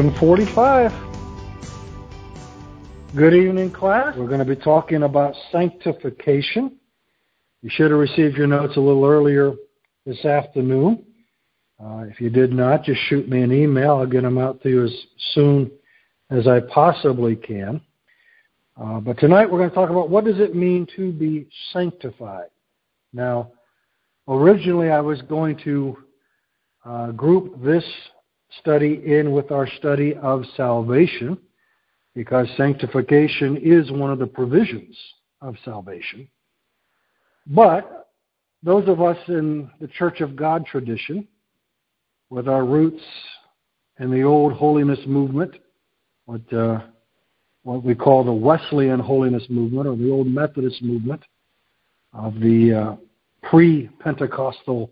All right, 745. Good evening, class. We're going to be talking about sanctification. You should have received your notes a little earlier this afternoon. Uh, if you did not, just shoot me an email. I'll get them out to you as soon as I possibly can. Uh, but tonight we're going to talk about what does it mean to be sanctified. Now, originally I was going to uh, group this study in with our study of salvation because sanctification is one of the provisions of salvation. But those of us in the Church of God tradition, with our roots in the old holiness movement, what, uh, what we call the Wesleyan holiness movement or the old Methodist movement of the uh, pre Pentecostal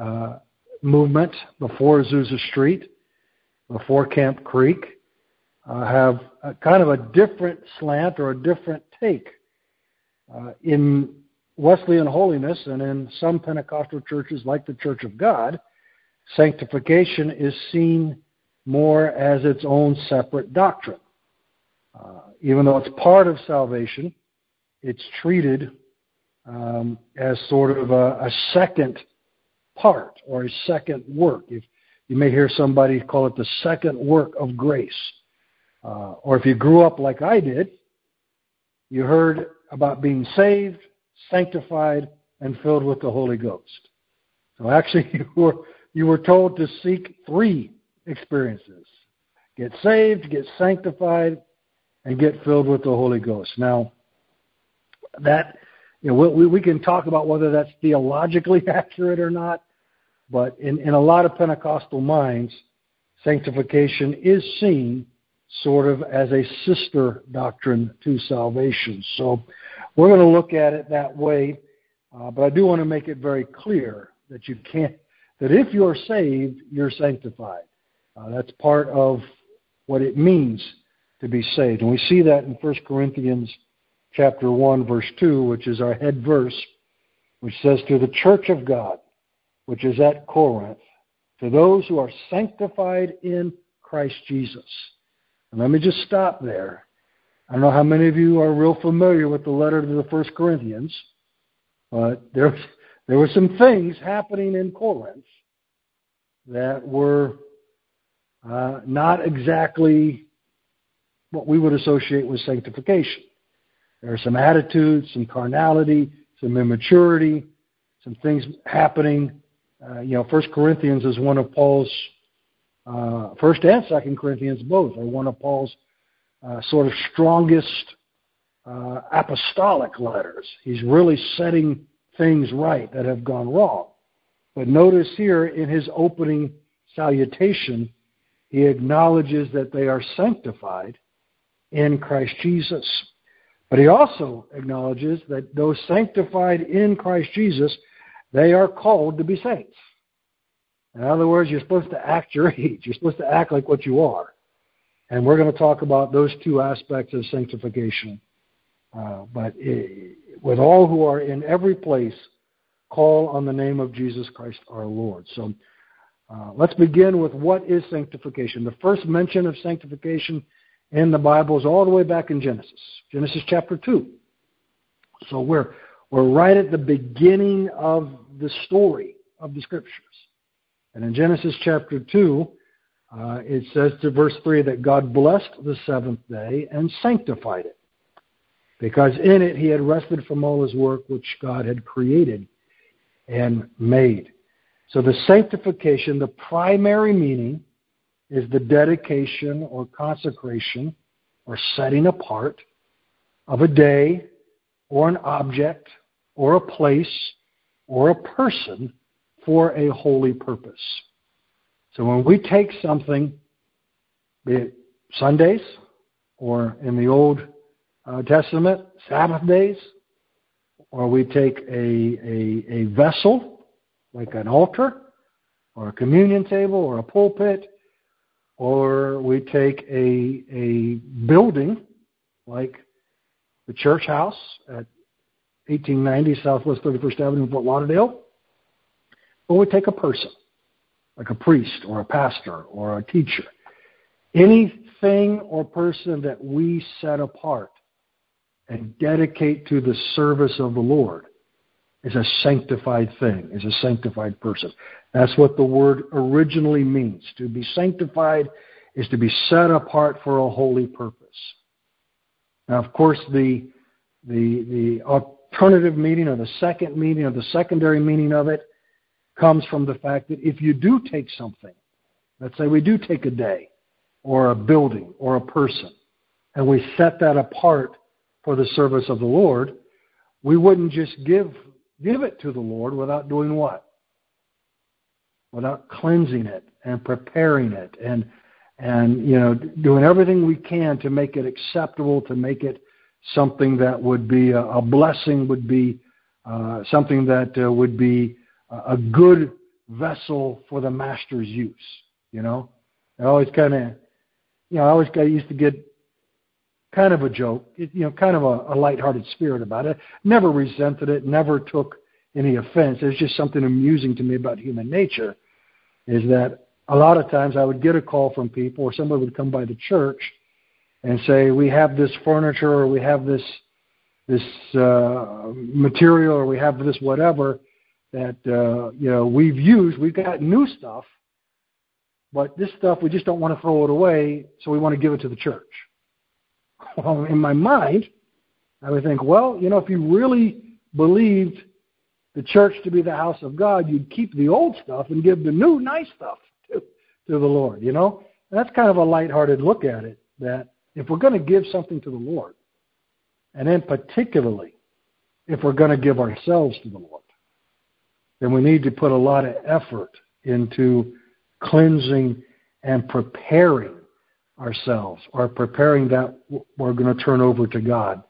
uh, movement before Azusa Street, before Camp Creek, uh, have a, kind of a different slant or a different take. Uh, in Wesleyan holiness and in some Pentecostal churches, like the Church of God, sanctification is seen more as its own separate doctrine. Uh, even though it's part of salvation, it's treated um, as sort of a, a second part or a second work. If you may hear somebody call it the second work of grace. Uh, or if you grew up like I did, you heard about being saved, sanctified, and filled with the Holy Ghost. So actually, you were, you were told to seek three experiences get saved, get sanctified, and get filled with the Holy Ghost. Now, that you know, we, we can talk about whether that's theologically accurate or not, but in, in a lot of Pentecostal minds, sanctification is seen sort of as a sister doctrine to salvation. So we're going to look at it that way, uh, but I do want to make it very clear that you can't, that if you're saved, you're sanctified. Uh, that's part of what it means to be saved. And we see that in 1 Corinthians chapter 1 verse 2, which is our head verse, which says to the church of God, which is at Corinth, to those who are sanctified in Christ Jesus. And let me just stop there. I don't know how many of you are real familiar with the letter to the First Corinthians, but there, there were some things happening in Corinth that were uh, not exactly what we would associate with sanctification. There are some attitudes, some carnality, some immaturity, some things happening. Uh, you know, First Corinthians is one of Paul's uh, First and Second Corinthians both are one of Paul's uh, sort of strongest uh, apostolic letters. He's really setting things right that have gone wrong. But notice here in his opening salutation, he acknowledges that they are sanctified in Christ Jesus. But he also acknowledges that those sanctified in Christ Jesus, they are called to be saints. In other words, you're supposed to act your age. You're supposed to act like what you are. And we're going to talk about those two aspects of sanctification. Uh, but it, with all who are in every place, call on the name of Jesus Christ our Lord. So uh, let's begin with what is sanctification. The first mention of sanctification in the Bible is all the way back in Genesis, Genesis chapter 2. So we're, we're right at the beginning of the story of the Scriptures. And in Genesis chapter 2, uh, it says to verse 3 that God blessed the seventh day and sanctified it, because in it he had rested from all his work which God had created and made. So the sanctification, the primary meaning, is the dedication or consecration or setting apart of a day or an object or a place or a person for a holy purpose. So when we take something, be it Sundays or in the Old uh, Testament, Sabbath days, or we take a, a, a vessel like an altar or a communion table or a pulpit, or we take a, a building like the church house at 1890 Southwest 31st Avenue, in Fort Lauderdale, or we take a person like a priest or a pastor or a teacher. Anything or person that we set apart and dedicate to the service of the Lord is a sanctified thing, is a sanctified person. That's what the word originally means. To be sanctified is to be set apart for a holy purpose. Now, of course, the the the alternative meaning or the second meaning or the secondary meaning of it comes from the fact that if you do take something, let's say we do take a day or a building or a person, and we set that apart for the service of the Lord, we wouldn't just give give it to the Lord without doing what? Without cleansing it and preparing it and and you know doing everything we can to make it acceptable, to make it something that would be a, a blessing, would be uh, something that uh, would be a good vessel for the master's use. You know, I always kind of, you know, I always I used to get kind of a joke, you know, kind of a, a lighthearted spirit about it. Never resented it, never took any offense. It's just something amusing to me about human nature. Is that a lot of times I would get a call from people, or somebody would come by the church and say, "We have this furniture, or we have this this uh, material, or we have this whatever that uh, you know we've used. We've got new stuff, but this stuff we just don't want to throw it away, so we want to give it to the church." Well, in my mind, I would think, well, you know, if you really believed the church to be the house of God, you'd keep the old stuff and give the new, nice stuff to, to the Lord, you know? And that's kind of a lighthearted look at it, that if we're going to give something to the Lord, and then particularly if we're going to give ourselves to the Lord, then we need to put a lot of effort into cleansing and preparing ourselves or preparing that we're going to turn over to God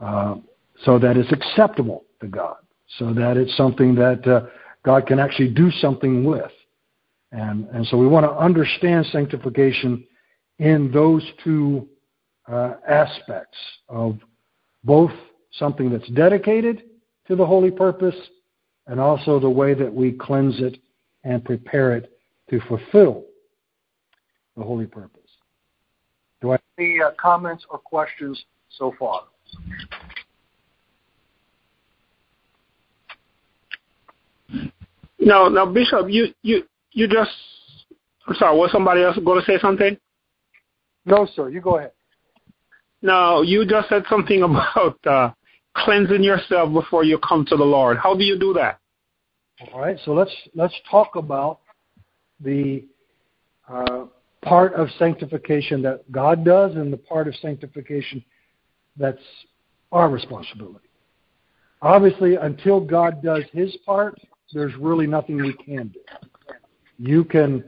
uh, so that it's acceptable to God, so that it's something that uh, God can actually do something with. And, and so we want to understand sanctification in those two uh, aspects of both something that's dedicated to the holy purpose and also the way that we cleanse it and prepare it to fulfill the holy purpose. Do I have any uh, comments or questions so far? No, no, Bishop, you you you just. I'm sorry. Was somebody else going to say something? No, sir. You go ahead. No, you just said something about uh, cleansing yourself before you come to the Lord. How do you do that? All right. So let's let's talk about the uh, part of sanctification that God does and the part of sanctification that's our responsibility. Obviously, until God does his part, there's really nothing we can do. You can,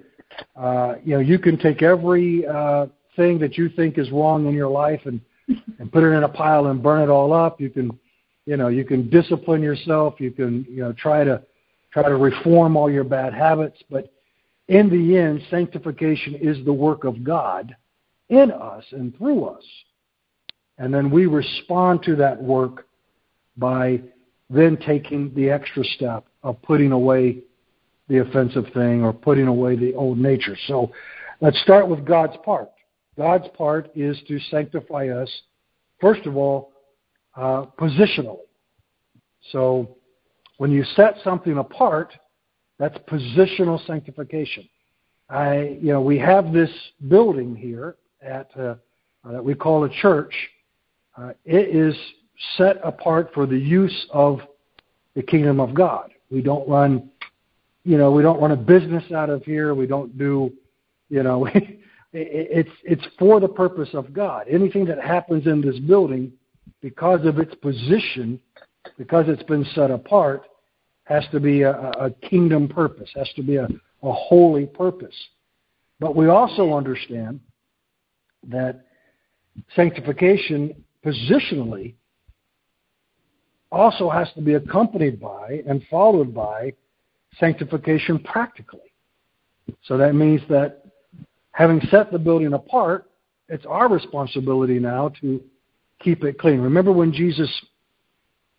uh, you know, you can take every uh, thing that you think is wrong in your life and and put it in a pile and burn it all up. You can, you know, you can discipline yourself. You can, you know, try to try to reform all your bad habits, but in the end, sanctification is the work of God in us and through us. And then we respond to that work by then taking the extra step of putting away the offensive thing or putting away the old nature. So let's start with God's part. God's part is to sanctify us, first of all, uh, positionally. So when you set something apart, that's positional sanctification. I, you know, we have this building here at uh, that we call a church. Uh, it is set apart for the use of the kingdom of God. We don't run, you know, we don't run a business out of here. We don't do, you know, it's it's for the purpose of God. Anything that happens in this building, because of its position, because it's been set apart, has to be a, a kingdom purpose, has to be a, a holy purpose. But we also understand that sanctification positionally also has to be accompanied by and followed by sanctification practically. So that means that having set the building apart, it's our responsibility now to keep it clean. Remember when Jesus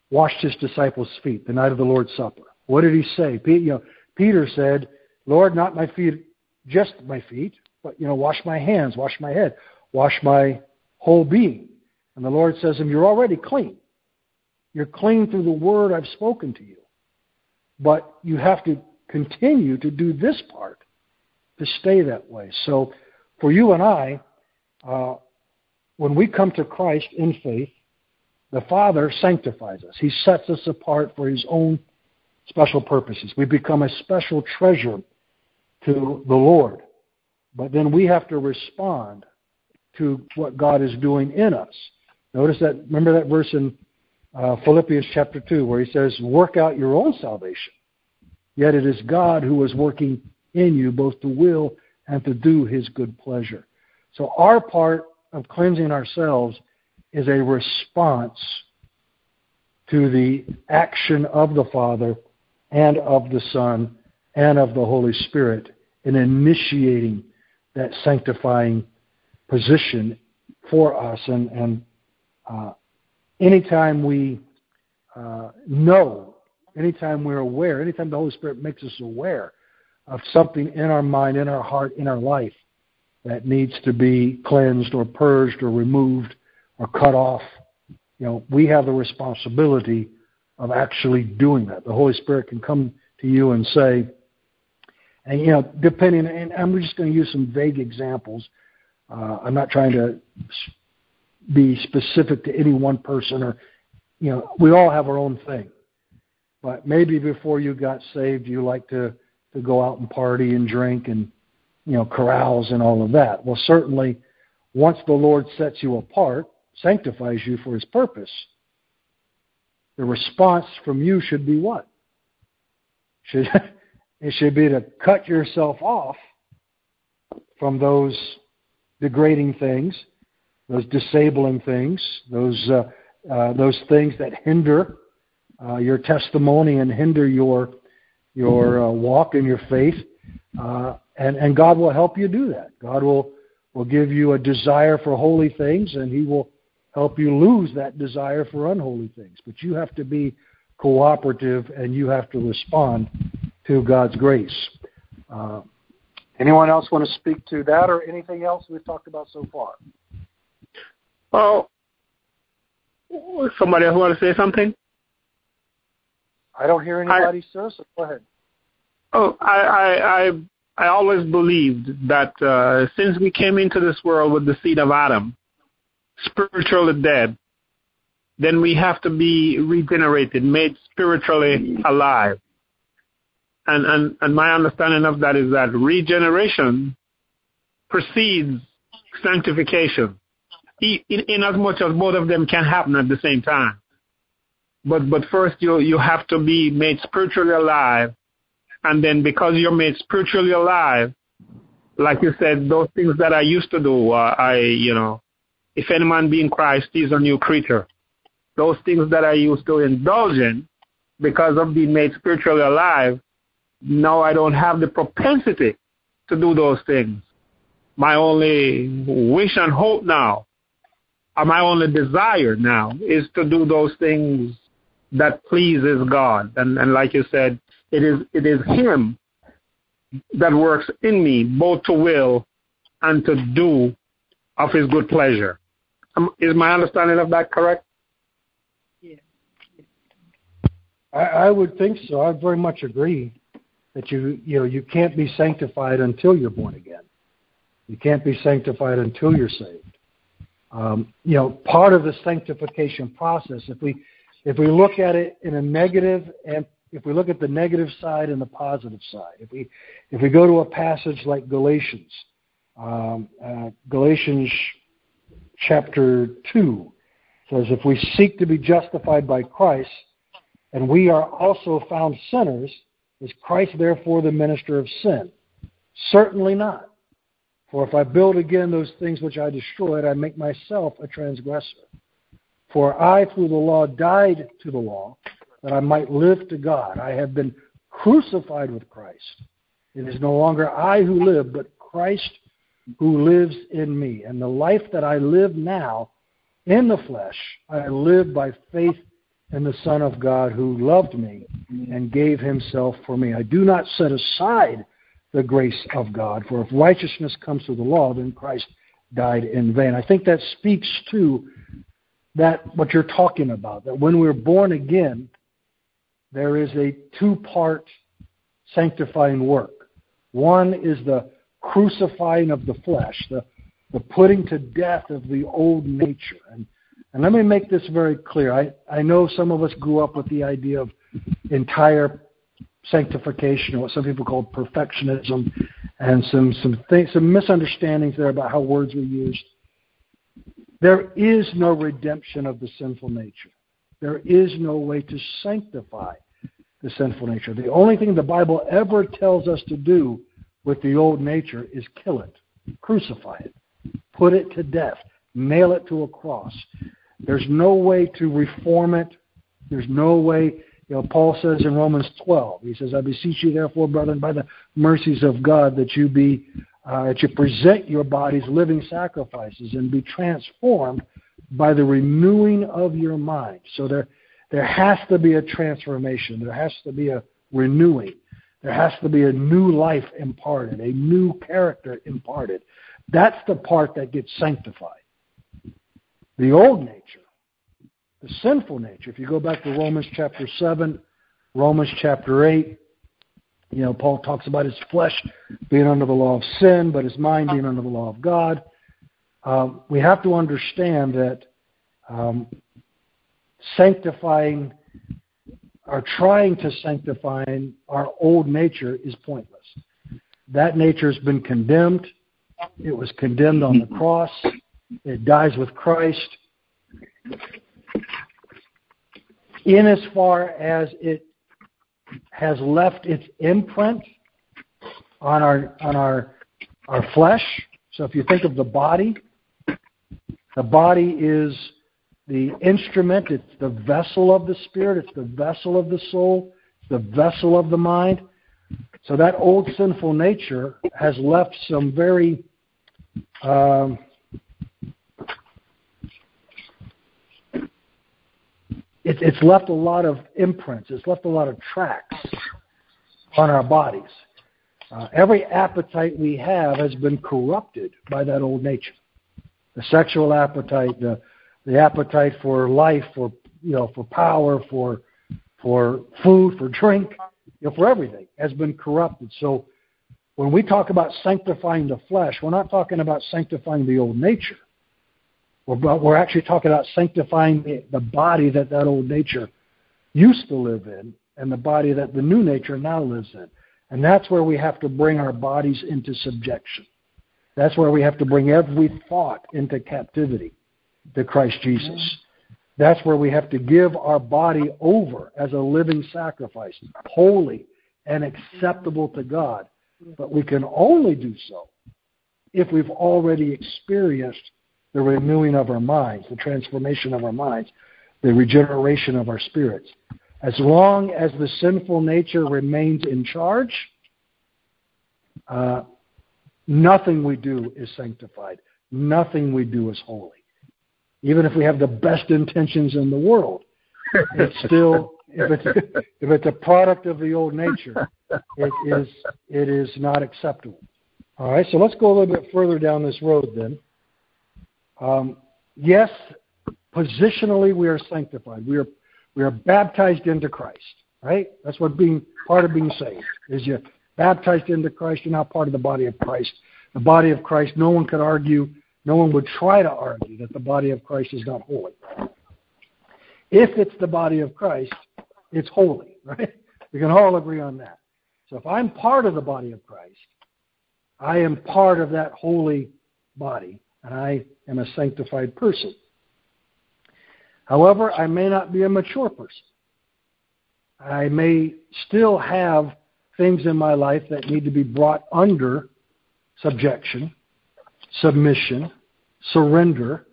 washed his disciples' feet the night of the Lord's Supper. What did he say? you know, Peter said, Lord, not my feet, just my feet, but you know, wash my hands, wash my head, wash my whole being. And the Lord says to him, You're already clean. You're clean through the word I've spoken to you. But you have to continue to do this part to stay that way. So for you and I, uh, when we come to Christ in faith, the Father sanctifies us. He sets us apart for His own special purposes. We become a special treasure to the Lord. But then we have to respond to what God is doing in us. Notice that, remember that verse in uh, Philippians chapter 2 where he says, Work out your own salvation. Yet it is God who is working in you both to will and to do his good pleasure. So our part of cleansing ourselves is a response to the action of the Father and of the Son and of the Holy Spirit in initiating that sanctifying position for us. And, and uh, anytime we uh, know, anytime we're aware, anytime the Holy Spirit makes us aware of something in our mind, in our heart, in our life that needs to be cleansed or purged or removed or cut off, you know, we have the responsibility of actually doing that. The Holy Spirit can come to you and say, and you know, depending, and I'm just going to use some vague examples. Uh, I'm not trying to be specific to any one person, or you know, we all have our own thing. But maybe before you got saved, you like to to go out and party and drink and you know carouse and all of that. Well, certainly, once the Lord sets you apart, sanctifies you for His purpose, the response from you should be what? Should it should be to cut yourself off from those degrading things, those disabling things, those uh, uh, those things that hinder uh, your testimony and hinder your your uh, walk and your faith, uh, and and God will help you do that. God will will give you a desire for holy things, and He will help you lose that desire for unholy things. But you have to be cooperative, and you have to respond to God's grace. Uh, anyone else want to speak to that, or anything else we've talked about so far? Well, somebody else want to say something? I don't hear anybody, I, sir. So go ahead. Oh, I, I, I, I always believed that uh, since we came into this world with the seed of Adam, spiritually dead, then we have to be regenerated, made spiritually alive. And, and, and my understanding of that is that regeneration precedes sanctification, in, in as much as both of them can happen at the same time. But but first you you have to be made spiritually alive, and then because you're made spiritually alive, like you said, those things that I used to do, uh, I you know, if any man be in Christ, he's a new creature. Those things that I used to indulge in, because of being made spiritually alive, now I don't have the propensity to do those things. My only wish and hope now, or my only desire now, is to do those things that pleases God. And, and like you said, it is it is Him that works in me both to will and to do of His good pleasure. Um, is my understanding of that correct? Yeah. I, I would think so. I very much agree that you you know you can't be sanctified until you're born again. You can't be sanctified until you're saved. Um, you know, part of the sanctification process, if we if we look at it in a negative and if we look at the negative side and the positive side, if we if we go to a passage like Galatians, um, uh, Galatians chapter two says, "If we seek to be justified by Christ, and we are also found sinners, is Christ therefore the minister of sin? Certainly not. For if I build again those things which I destroyed, I make myself a transgressor." For I, through the law, died to the law, that I might live to God. I have been crucified with Christ. It is no longer I who live, but Christ who lives in me. And the life that I live now in the flesh, I live by faith in the Son of God who loved me and gave himself for me. I do not set aside the grace of God. For if righteousness comes through the law, then Christ died in vain. I think that speaks to that what you're talking about. That when we're born again, there is a two-part sanctifying work. One is the crucifying of the flesh, the, the putting to death of the old nature. And, and let me make this very clear. I, I know some of us grew up with the idea of entire sanctification, or what some people call perfectionism, and some some things, some misunderstandings there about how words were used. There is no redemption of the sinful nature. There is no way to sanctify the sinful nature. The only thing the Bible ever tells us to do with the old nature is kill it, crucify it, put it to death, nail it to a cross. There's no way to reform it. There's no way you know, Paul says in Romans 12, he says, I beseech you, therefore, brethren, by the mercies of God, that you be uh, that you present your bodies living sacrifices and be transformed by the renewing of your mind. So there, there has to be a transformation. There has to be a renewing. There has to be a new life imparted, a new character imparted. That's the part that gets sanctified. The old nature the sinful nature. If you go back to Romans chapter 7, Romans chapter 8, you know, Paul talks about his flesh being under the law of sin, but his mind being under the law of God. Um, we have to understand that um, sanctifying or trying to sanctify our old nature is pointless. That nature has been condemned. It was condemned on the cross. It dies with Christ in as far as it has left its imprint on our on our our flesh. So if you think of the body, the body is the instrument, it's the vessel of the spirit, it's the vessel of the soul, the vessel of the mind. So that old sinful nature has left some very um, it, it's left a lot of imprints. It's left a lot of tracks on our bodies. Uh, every appetite we have has been corrupted by that old nature. The sexual appetite, the the appetite for life, for you know, for power, for for food, for drink, you know, for everything has been corrupted. So when we talk about sanctifying the flesh, we're not talking about sanctifying the old nature. We're, we're actually talking about sanctifying the, the body that that old nature used to live in and the body that the new nature now lives in. And that's where we have to bring our bodies into subjection. That's where we have to bring every thought into captivity to Christ Jesus. That's where we have to give our body over as a living sacrifice, holy and acceptable to God. But we can only do so if we've already experienced the renewing of our minds, the transformation of our minds, the regeneration of our spirits. As long as the sinful nature remains in charge, uh, nothing we do is sanctified. Nothing we do is holy. Even if we have the best intentions in the world, it's still if it's if it's a product of the old nature, it is it is not acceptable. All right, so let's go a little bit further down this road then. Um, yes, positionally we are sanctified. We are we are baptized into Christ. Right? That's what being part of being saved is you're baptized into Christ. You're now part of the body of Christ. The body of Christ. No one could argue. No one would try to argue that the body of Christ is not holy. If it's the body of Christ, it's holy. Right? We can all agree on that. So if I'm part of the body of Christ, I am part of that holy body and I am a sanctified person. However, I may not be a mature person. I may still have things in my life that need to be brought under subjection, submission, surrender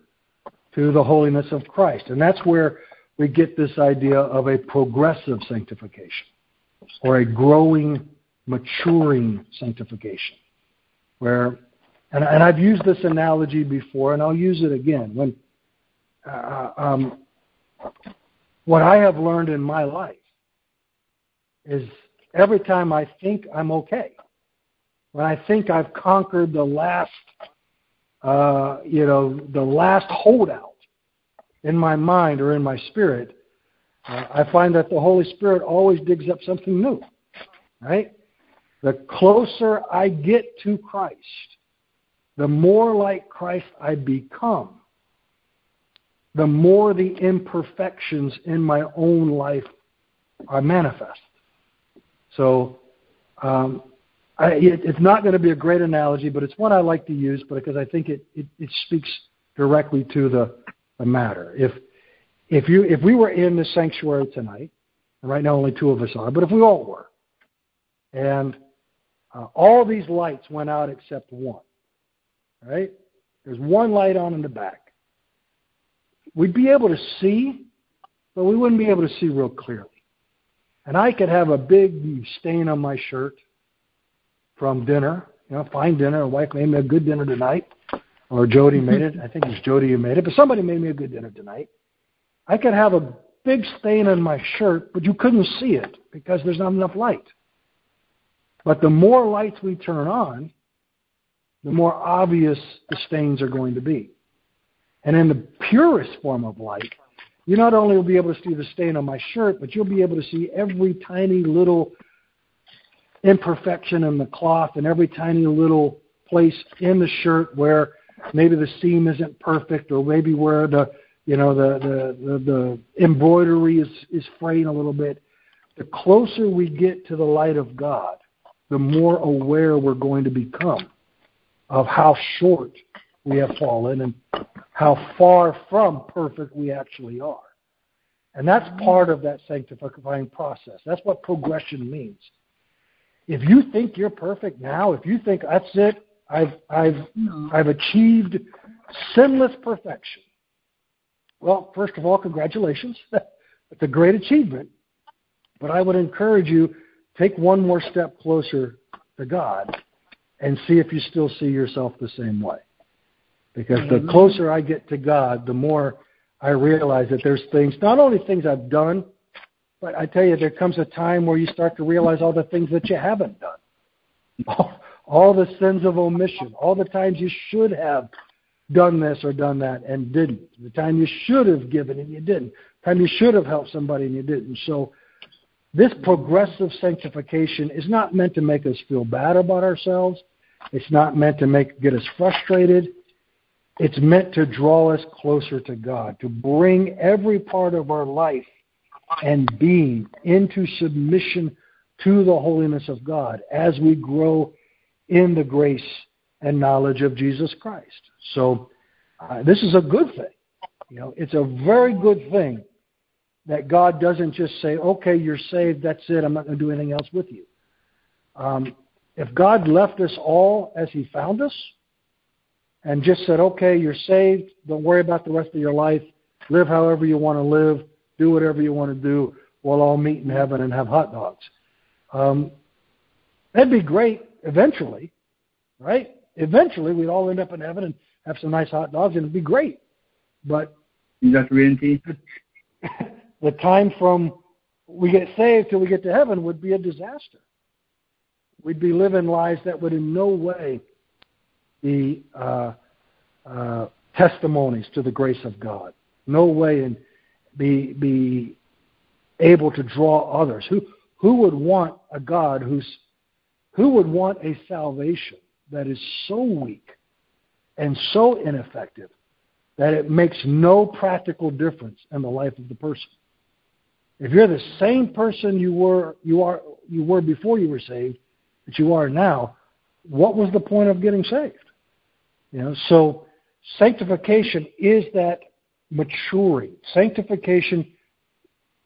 to the holiness of Christ. And that's where we get this idea of a progressive sanctification or a growing, maturing sanctification, where and, and I've used this analogy before, and I'll use it again. When uh, um, what I have learned in my life is every time I think I'm okay, when I think I've conquered the last, uh, you know, the last holdout in my mind or in my spirit, uh, I find that the Holy Spirit always digs up something new, right? The closer I get to Christ, the more like Christ I become, the more the imperfections in my own life are manifest. So um, I, it, it's not going to be a great analogy, but it's one I like to use because I think it, it, it speaks directly to the, the matter. If if you if we were in the sanctuary tonight, and right now only two of us are, but if we all were, and uh, all these lights went out except one, right? There's one light on in the back. We'd be able to see, but we wouldn't be able to see real clearly. And I could have a big stain on my shirt from dinner, you know, fine dinner. A wife made me a good dinner tonight, or Jody mm-hmm. made it. I think it was Jody who made it, but somebody made me a good dinner tonight. I could have a big stain on my shirt, but you couldn't see it because there's not enough light. But the more lights we turn on, the more obvious the stains are going to be. And in the purest form of light, you not only will be able to see the stain on my shirt, but you'll be able to see every tiny little imperfection in the cloth and every tiny little place in the shirt where maybe the seam isn't perfect or maybe where the you know the the the, the embroidery is is fraying a little bit the closer we get to the light of god the more aware we're going to become of how short we have fallen and how far from perfect we actually are and that's mm-hmm. part of that sanctifying process that's what progression means if you think you're perfect now, if you think that's it, I've I've mm-hmm. I've achieved sinless perfection. Well, first of all, congratulations. it's a great achievement. But I would encourage you take one more step closer to God and see if you still see yourself the same way. Because the closer I get to God, the more I realize that there's things, not only things I've done, but I tell you, there comes a time where you start to realize all the things that you haven't done. All, all the sins of omission, all the times you should have done this or done that and didn't. The time you should have given and you didn't. The time you should have helped somebody and you didn't. So this progressive sanctification is not meant to make us feel bad about ourselves. It's not meant to make get us frustrated. It's meant to draw us closer to God, to bring every part of our life and being into submission to the holiness of God as we grow in the grace and knowledge of Jesus Christ. So uh, this is a good thing. You know, it's a very good thing that God doesn't just say, "Okay, you're saved. That's it. I'm not going to do anything else with you." Um, if God left us all as He found us, and just said, "Okay, you're saved. Don't worry about the rest of your life. Live however you want to live do whatever you want to do. We'll all meet in heaven and have hot dogs. Um, that'd be great eventually, right? Eventually, we'd all end up in heaven and have some nice hot dogs, and it'd be great. But is that reality? the time from we get saved till we get to heaven would be a disaster. We'd be living lives that would in no way be uh, uh, testimonies to the grace of God. No way in be be able to draw others. Who who would want a God who's who would want a salvation that is so weak and so ineffective that it makes no practical difference in the life of the person? If you're the same person you were you are you were before you were saved that you are now, what was the point of getting saved? You know, so sanctification is that maturing. Sanctification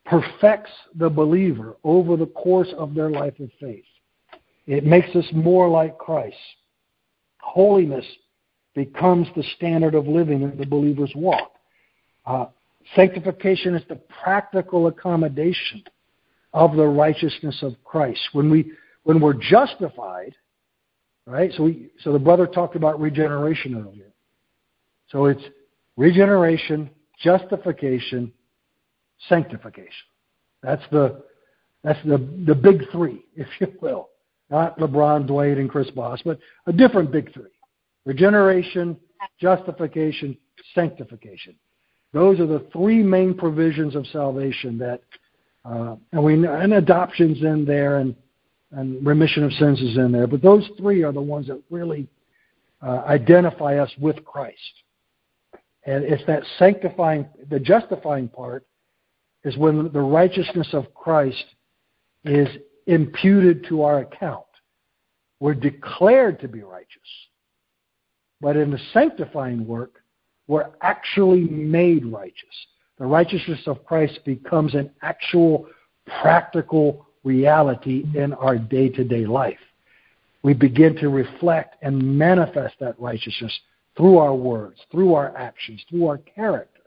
perfects the believer over the course of their life of faith. It makes us more like Christ. Holiness becomes the standard of living in the believer's walk. Uh, sanctification is the practical accommodation of the righteousness of Christ. When we when we're justified, right? So we so the brother talked about regeneration earlier. So it's regeneration, justification, sanctification. That's the that's the the big three, if you will. not LeBron, Dwyane, and Chris Bosh, but a different big three: regeneration, justification, sanctification. Those are the three main provisions of salvation that, uh, and we and adoptions in there, and and remission of sins is in there. But those three are the ones that really uh, identify us with Christ. And it's that sanctifying, the justifying part is when the righteousness of Christ is imputed to our account. We're declared to be righteous. But in the sanctifying work, we're actually made righteous. The righteousness of Christ becomes an actual practical reality in our day to day life. We begin to reflect and manifest that righteousness through our words, through our actions, through our character.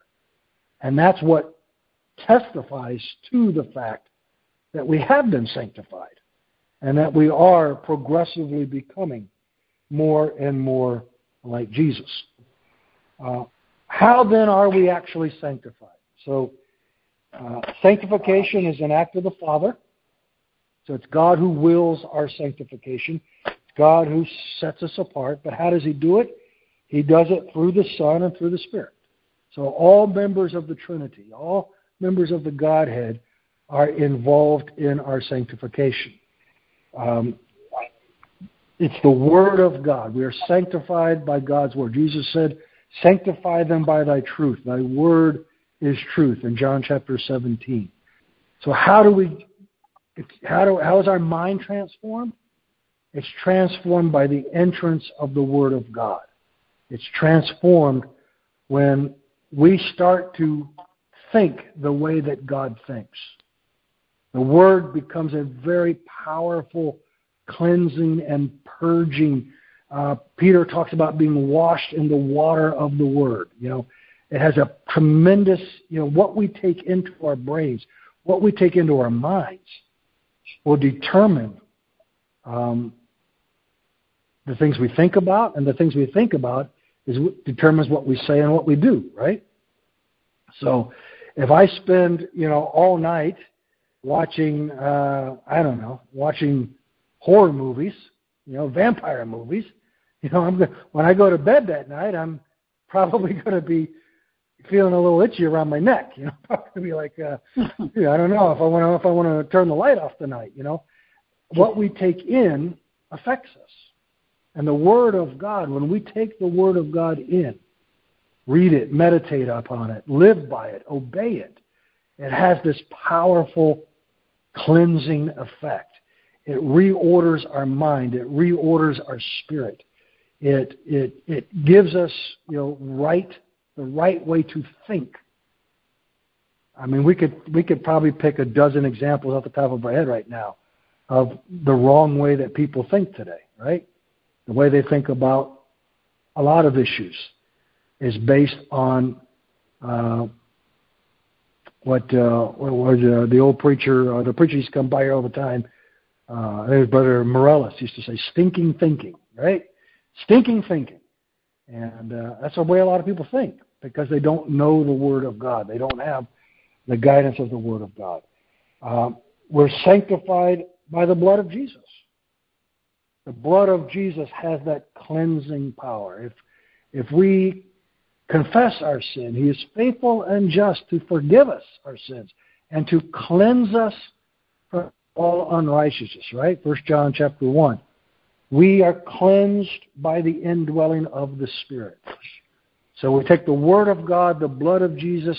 And that's what testifies to the fact that we have been sanctified and that we are progressively becoming more and more like Jesus. Uh, how then are we actually sanctified? So, uh, sanctification is an act of the Father. So it's God who wills our sanctification. God who sets us apart. But how does He do it? He does it through the Son and through the Spirit. So all members of the Trinity, all members of the Godhead are involved in our sanctification. Um, it's the Word of God. We are sanctified by God's Word. Jesus said, Sanctify them by thy truth. Thy Word is truth in John chapter 17. So, how do we how, do, how is our mind transformed? It's transformed by the entrance of the Word of God. It's transformed when we start to think the way that God thinks. The Word becomes a very powerful cleansing and purging. Uh, Peter talks about being washed in the water of the Word. You know, it has a tremendous, you know, what we take into our brains, what we take into our minds will determine um, the things we think about, and the things we think about is what determines what we say and what we do, right? So, if I spend you know all night watching, uh, I don't know, watching horror movies, you know, vampire movies, you know, I'm gonna, when I go to bed that night, I'm probably going to be feeling a little itchy around my neck. You know, probably be like, uh, yeah, I don't know if I want to if I want to turn the light off tonight. You know, what we take in affects us, and the Word of God. When we take the Word of God in, read it, meditate upon it, live by it, obey it, it has this powerful cleansing effect. It reorders our mind. It reorders our spirit. It it it gives us you know right the right way to think. I mean, we could we could probably pick a dozen examples off the top of our head right now of the wrong way that people think today, right? The way they think about a lot of issues is based on uh, what uh, what was uh, the old preacher, uh, the preacher used to come by here all the time. Uh, his brother Morellis used to say, "Stinking thinking," right? Stinking thinking, and uh, that's the way a lot of people think because they don't know the Word of God. They don't have the guidance of the Word of God. Um, we're sanctified by the blood of Jesus. The blood of Jesus has that cleansing power. If if we confess our sin, He is faithful and just to forgive us our sins and to cleanse us from all unrighteousness. Right, First John chapter one. We are cleansed by the indwelling of the Spirit. So we take the Word of God, the blood of Jesus,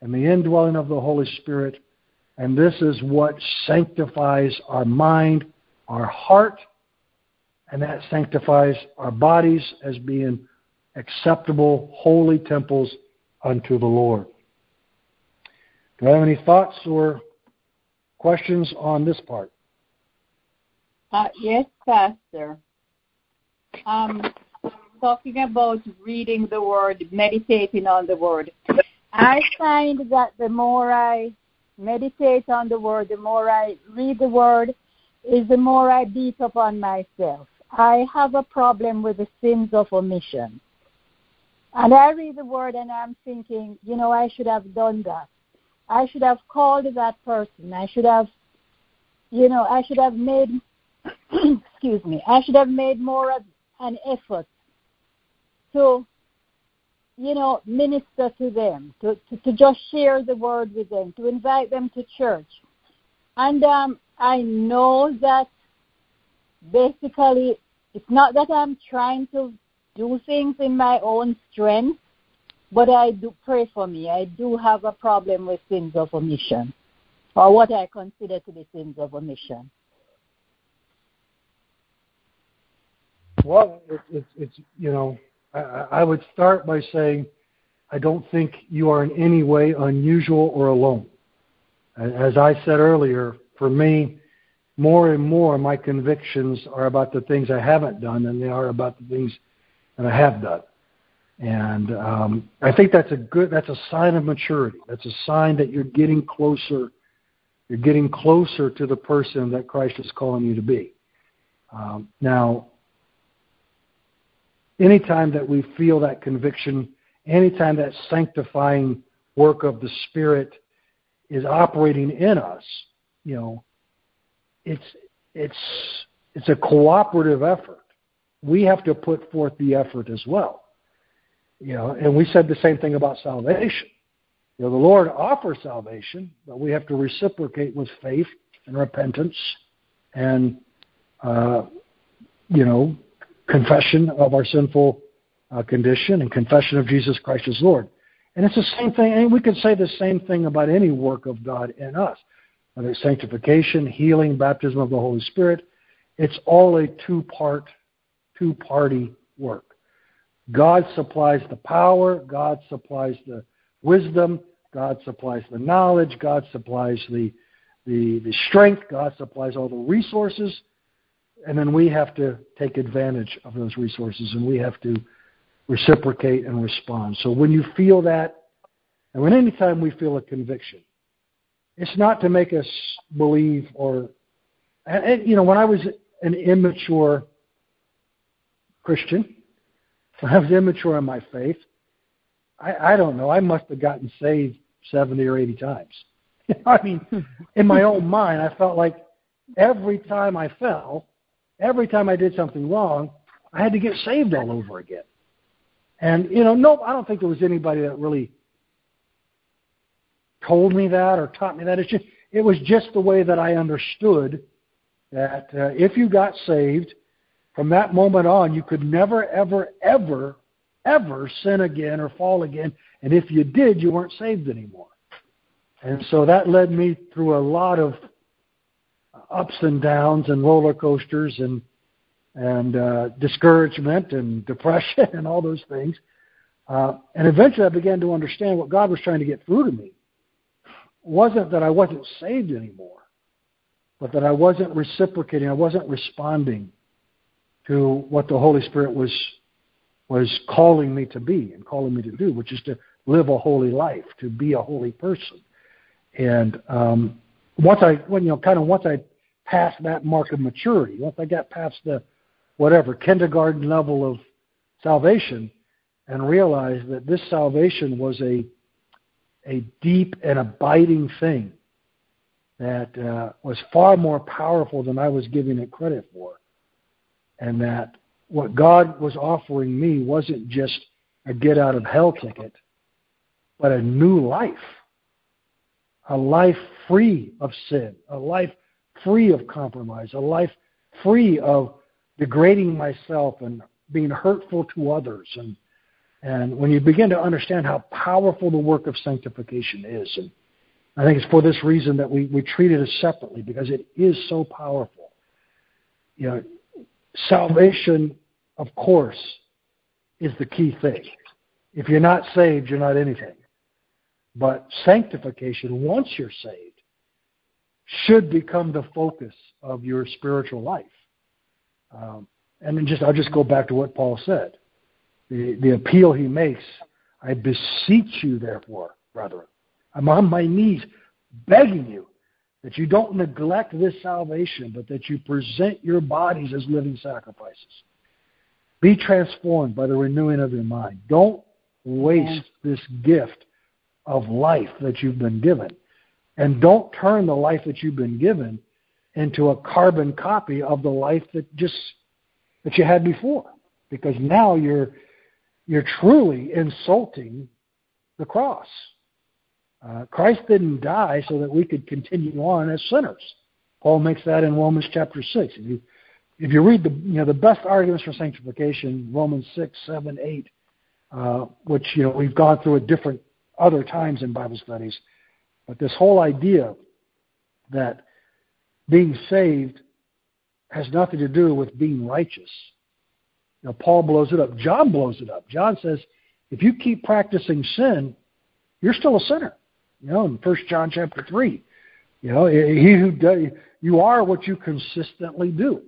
and the indwelling of the Holy Spirit, and this is what sanctifies our mind, our heart, and that sanctifies our bodies as being acceptable, holy temples unto the Lord. Do I have any thoughts or questions on this part? Uh, yes, Pastor. Um, talking about reading the word, meditating on the word. I find that the more I meditate on the word, the more I read the word, is the more I beat upon myself. I have a problem with the sins of omission. And I read the word and I'm thinking, you know, I should have done that. I should have called that person. I should have, you know, I should have made excuse me, I should have made more of an effort to, you know, minister to them, to, to, to just share the word with them, to invite them to church. And um, I know that basically it's not that I'm trying to do things in my own strength, but I do pray for me. I do have a problem with sins of omission, or what I consider to be sins of omission. Well, it's it's, it's you know, I, would start by saying I don't think you are in any way unusual or alone. As I said earlier, for me, more and more my convictions are about the things I haven't done than they are about the things that I have done. And um, I think that's a good that's a sign of maturity. That's a sign that you're getting closer. You're getting closer to the person that Christ is calling you to be. Um, now, anytime that we feel that conviction, anytime that sanctifying work of the Spirit is operating in us, you know, it's it's it's a cooperative effort. We have to put forth the effort as well. You know, and we said the same thing about salvation. You know, the Lord offers salvation, but we have to reciprocate with faith and repentance and uh, you know confession of our sinful uh, condition and confession of Jesus Christ as Lord. And it's the same thing, and we could say the same thing about any work of God in us, whether it's sanctification, healing, baptism of the Holy Spirit. It's all a two-part, two-party work. God supplies the power, God supplies the wisdom, God supplies the knowledge, God supplies the, the, the strength, God supplies all the resources, and then we have to take advantage of those resources and we have to reciprocate and respond. So when you feel that, and when any time we feel a conviction, it's not to make us believe or, and, and you know, when I was an immature Christian, when I was immature in my faith, I, I don't know, I must have gotten saved 70 or 80 times. I mean, in my own mind, I felt like every time I fell, every time I did something wrong, I had to get saved all over again. And you know, no, I don't think there was anybody that really told me that or taught me that. It's just, it was just the way that I understood that uh, if you got saved, from that moment on, you could never, ever, ever, ever sin again or fall again. And if you did, you weren't saved anymore. And so that led me through a lot of ups and downs and roller coasters and and uh, discouragement and depression and all those things. Uh, and eventually, I began to understand what God was trying to get through to me. It wasn't that I wasn't saved anymore, but that I wasn't reciprocating. I wasn't responding to what the Holy Spirit was was calling me to be and calling me to do, which is to live a holy life, to be a holy person. And um, once I, when you know, kind of once I passed that mark of maturity, once I got past the whatever kindergarten level of salvation, and realized that this salvation was a a deep and abiding thing that uh, was far more powerful than I was giving it credit for, and that what God was offering me wasn't just a get out of hell ticket, but a new life a life free of sin, a life free of compromise, a life free of degrading myself and being hurtful to others. And, and when you begin to understand how powerful the work of sanctification is, and I think it's for this reason that we, we treat it as separately, because it is so powerful. You know, salvation, of course, is the key thing. If you're not saved, you're not anything. But sanctification, once you're saved, should become the focus of your spiritual life. Um, and then just I'll just go back to what Paul said. The, the appeal he makes, I beseech you, therefore, brethren, I'm on my knees begging you that you don't neglect this salvation, but that you present your bodies as living sacrifices. Be transformed by the renewing of your mind. Don't waste this gift of life that you've been given. And don't turn the life that you've been given into a carbon copy of the life that just that you had before because now you're you're truly insulting the cross. Uh, Christ didn't die so that we could continue on as sinners. Paul makes that in Romans chapter six. If you if you read the you know the best arguments for sanctification, Romans six, seven, eight, uh, which you know we've gone through at different other times in Bible studies, but this whole idea that being saved has nothing to do with being righteous. Know, Paul blows it up. John blows it up. John says, if you keep practicing sin, you're still a sinner. You know, in First John chapter three, you know, he who does, you are what you consistently do.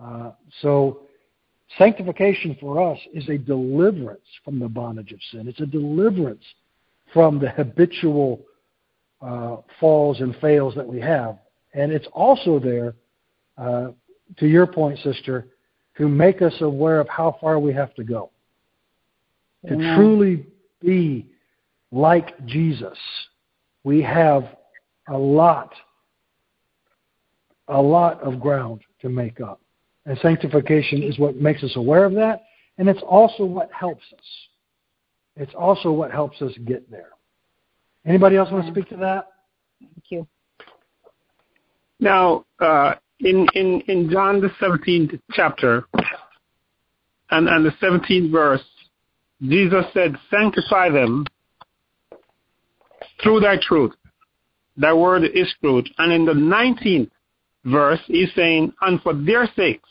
Uh, so, sanctification for us is a deliverance from the bondage of sin. It's a deliverance from the habitual uh, falls and fails that we have, and it's also there, uh, to your point, sister, to make us aware of how far we have to go. To truly be like Jesus, we have a lot, a lot of ground to make up. And sanctification is what makes us aware of that, and it's also what helps us. It's also what helps us get there. Anybody else want to speak to that? Thank you. Now, uh, in, in, in John the 17th chapter and, and the 17th verse, Jesus said, Sanctify them through thy truth. Thy word is truth. And in the 19th verse, he's saying, And for their sakes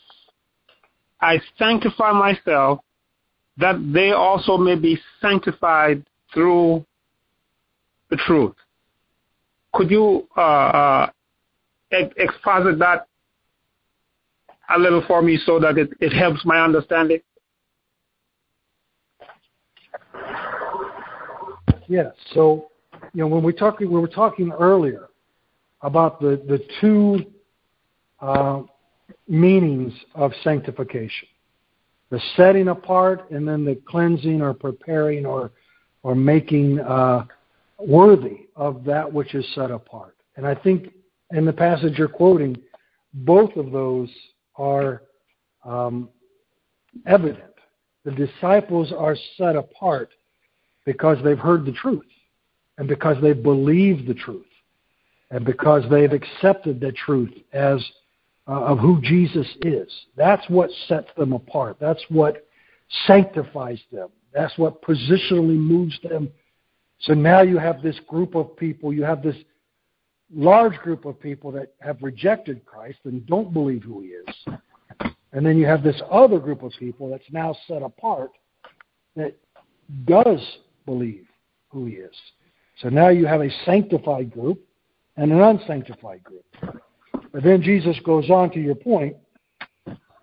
I sanctify myself, that they also may be sanctified through the truth. Could you uh, uh, exposit that a little for me so that it, it helps my understanding? Yes. So, you know, when we talking, we were talking earlier about the the two uh, meanings of sanctification: the setting apart, and then the cleansing or preparing or or making uh, worthy of that which is set apart. And I think in the passage you're quoting, both of those are um, evident. The disciples are set apart because they've heard the truth and because they believe the truth and because they've accepted the truth as uh, of who Jesus is. That's what sets them apart. That's what sanctifies them. That's what positionally moves them. So now you have this group of people, you have this large group of people that have rejected Christ and don't believe who he is. And then you have this other group of people that's now set apart that does believe who he is. So now you have a sanctified group and an unsanctified group. But then Jesus goes on to your point.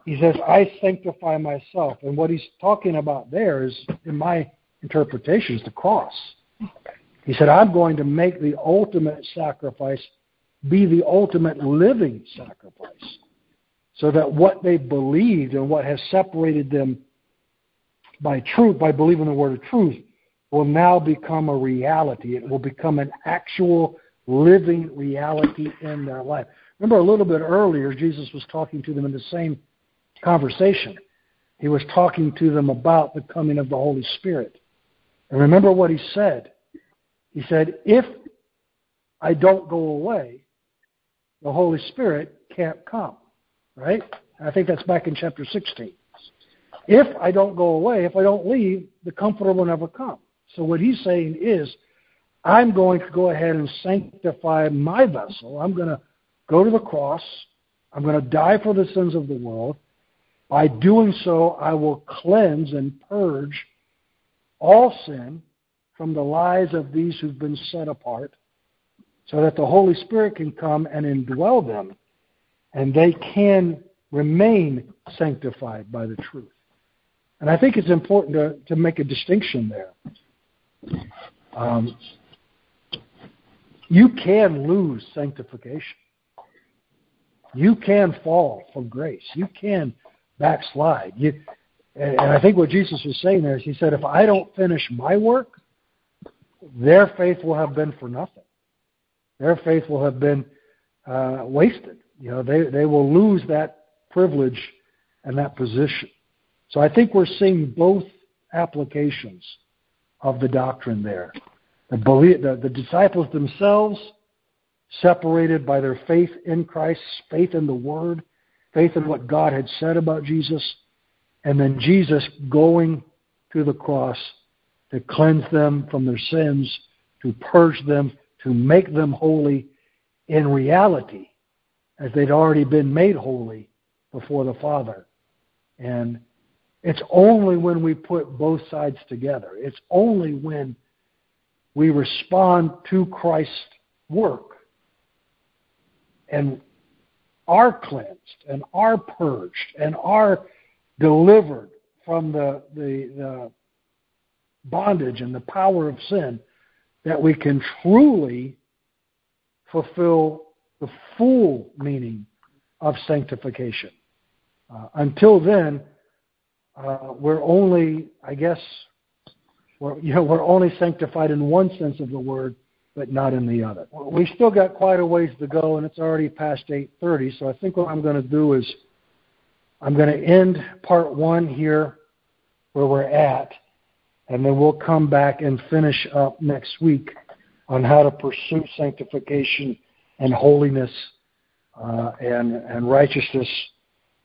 He says, I sanctify myself. And what he's talking about there is, in my interpretation, is the cross. He said, I'm going to make the ultimate sacrifice be the ultimate living sacrifice. So that what they believed and what has separated them by truth, by believing the word of truth, will now become a reality. It will become an actual living reality in their life. Remember a little bit earlier, Jesus was talking to them in the same conversation. He was talking to them about the coming of the Holy Spirit. And remember what he said. He said, If I don't go away, the Holy Spirit can't come. Right? I think that's back in chapter 16. If I don't go away, if I don't leave, the Comforter will never come. So what he's saying is, I'm going to go ahead and sanctify my vessel. I'm going to go to the cross. I'm going to die for the sins of the world. By doing so, I will cleanse and purge all sin from the lives of these who've been set apart so that the Holy Spirit can come and indwell them and they can remain sanctified by the truth. And I think it's important to, to make a distinction there. Um, you can lose sanctification. You can fall from grace. You can backslide. You, and, and I think what Jesus was saying there is he said, if I don't finish my work, their faith will have been for nothing. Their faith will have been uh, wasted. You know, they, they will lose that privilege and that position. So I think we're seeing both applications of the doctrine there. The, belief, the, the disciples themselves separated by their faith in Christ, faith in the Word, faith in what God had said about Jesus, and then Jesus going to the cross to cleanse them from their sins, to purge them, to make them holy in reality, as they'd already been made holy before the Father. And it's only when we put both sides together, it's only when we respond to Christ's work and are cleansed and are purged and are delivered from the, the, the bondage and the power of sin that we can truly fulfill the full meaning of sanctification. Uh, until then, uh, we're only, I guess, we're, you know, we're only sanctified in one sense of the word, but not in the other. We've still got quite a ways to go, and it's already past 8:30. So I think what I'm going to do is I'm going to end part one here where we're at, and then we'll come back and finish up next week on how to pursue sanctification and holiness uh, and and righteousness.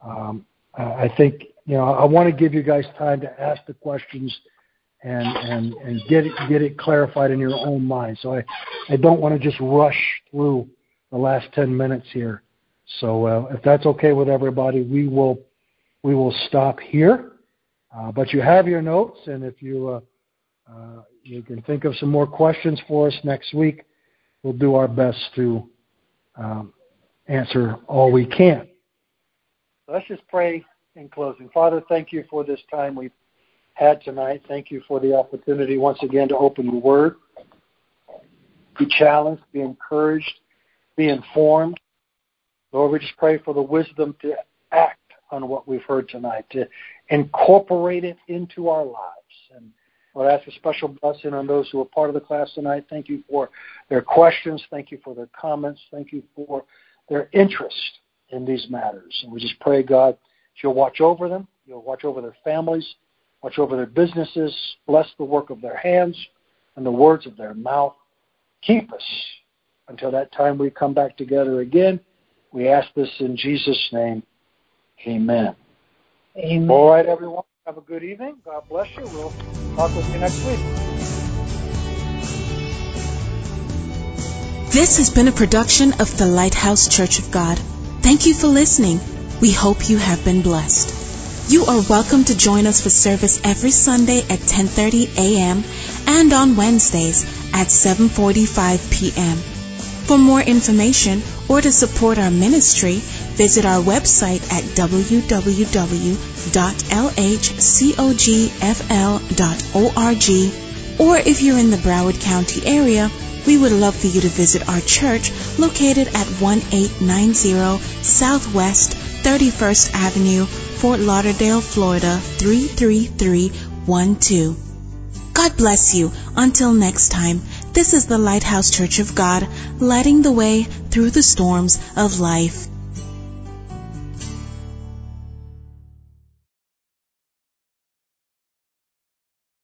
Um, I think you know I want to give you guys time to ask the questions and and and get it get it clarified in your own mind. So I I don't want to just rush through the last ten minutes here. So uh, if that's okay with everybody, we will we will stop here. Uh, but you have your notes, and if you uh, uh, you can think of some more questions for us next week, we'll do our best to um, answer all we can. Let's just pray in closing. Father, thank you for this time we've had tonight. Thank you for the opportunity once again to open the Word, be challenged, be encouraged, be informed. Lord, we just pray for the wisdom to act on what we've heard tonight, to incorporate it into our lives. And I ask a special blessing on those who are part of the class tonight. Thank you for their questions. Thank you for their comments. Thank you for their interest in these matters. And we just pray, God, you'll watch over them. You'll watch over their families. Watch over their businesses. Bless the work of their hands and the words of their mouth. Keep us until that time we come back together again. We ask this in Jesus' name. Amen. Amen. All right, everyone. Have a good evening. God bless you. We'll talk with you next week. This has been a production of the Lighthouse Church of God. Thank you for listening. We hope you have been blessed. You are welcome to join us for service every Sunday at 10:30 a.m. and on Wednesdays at 7:45 p.m. For more information or to support our ministry, visit our website at www.lhcogfl.org or if you're in the Broward County area, we would love for you to visit our church located at 1890 Southwest 31st Avenue, Fort Lauderdale, Florida 33312. God bless you. Until next time, this is the Lighthouse Church of God, lighting the way through the storms of life.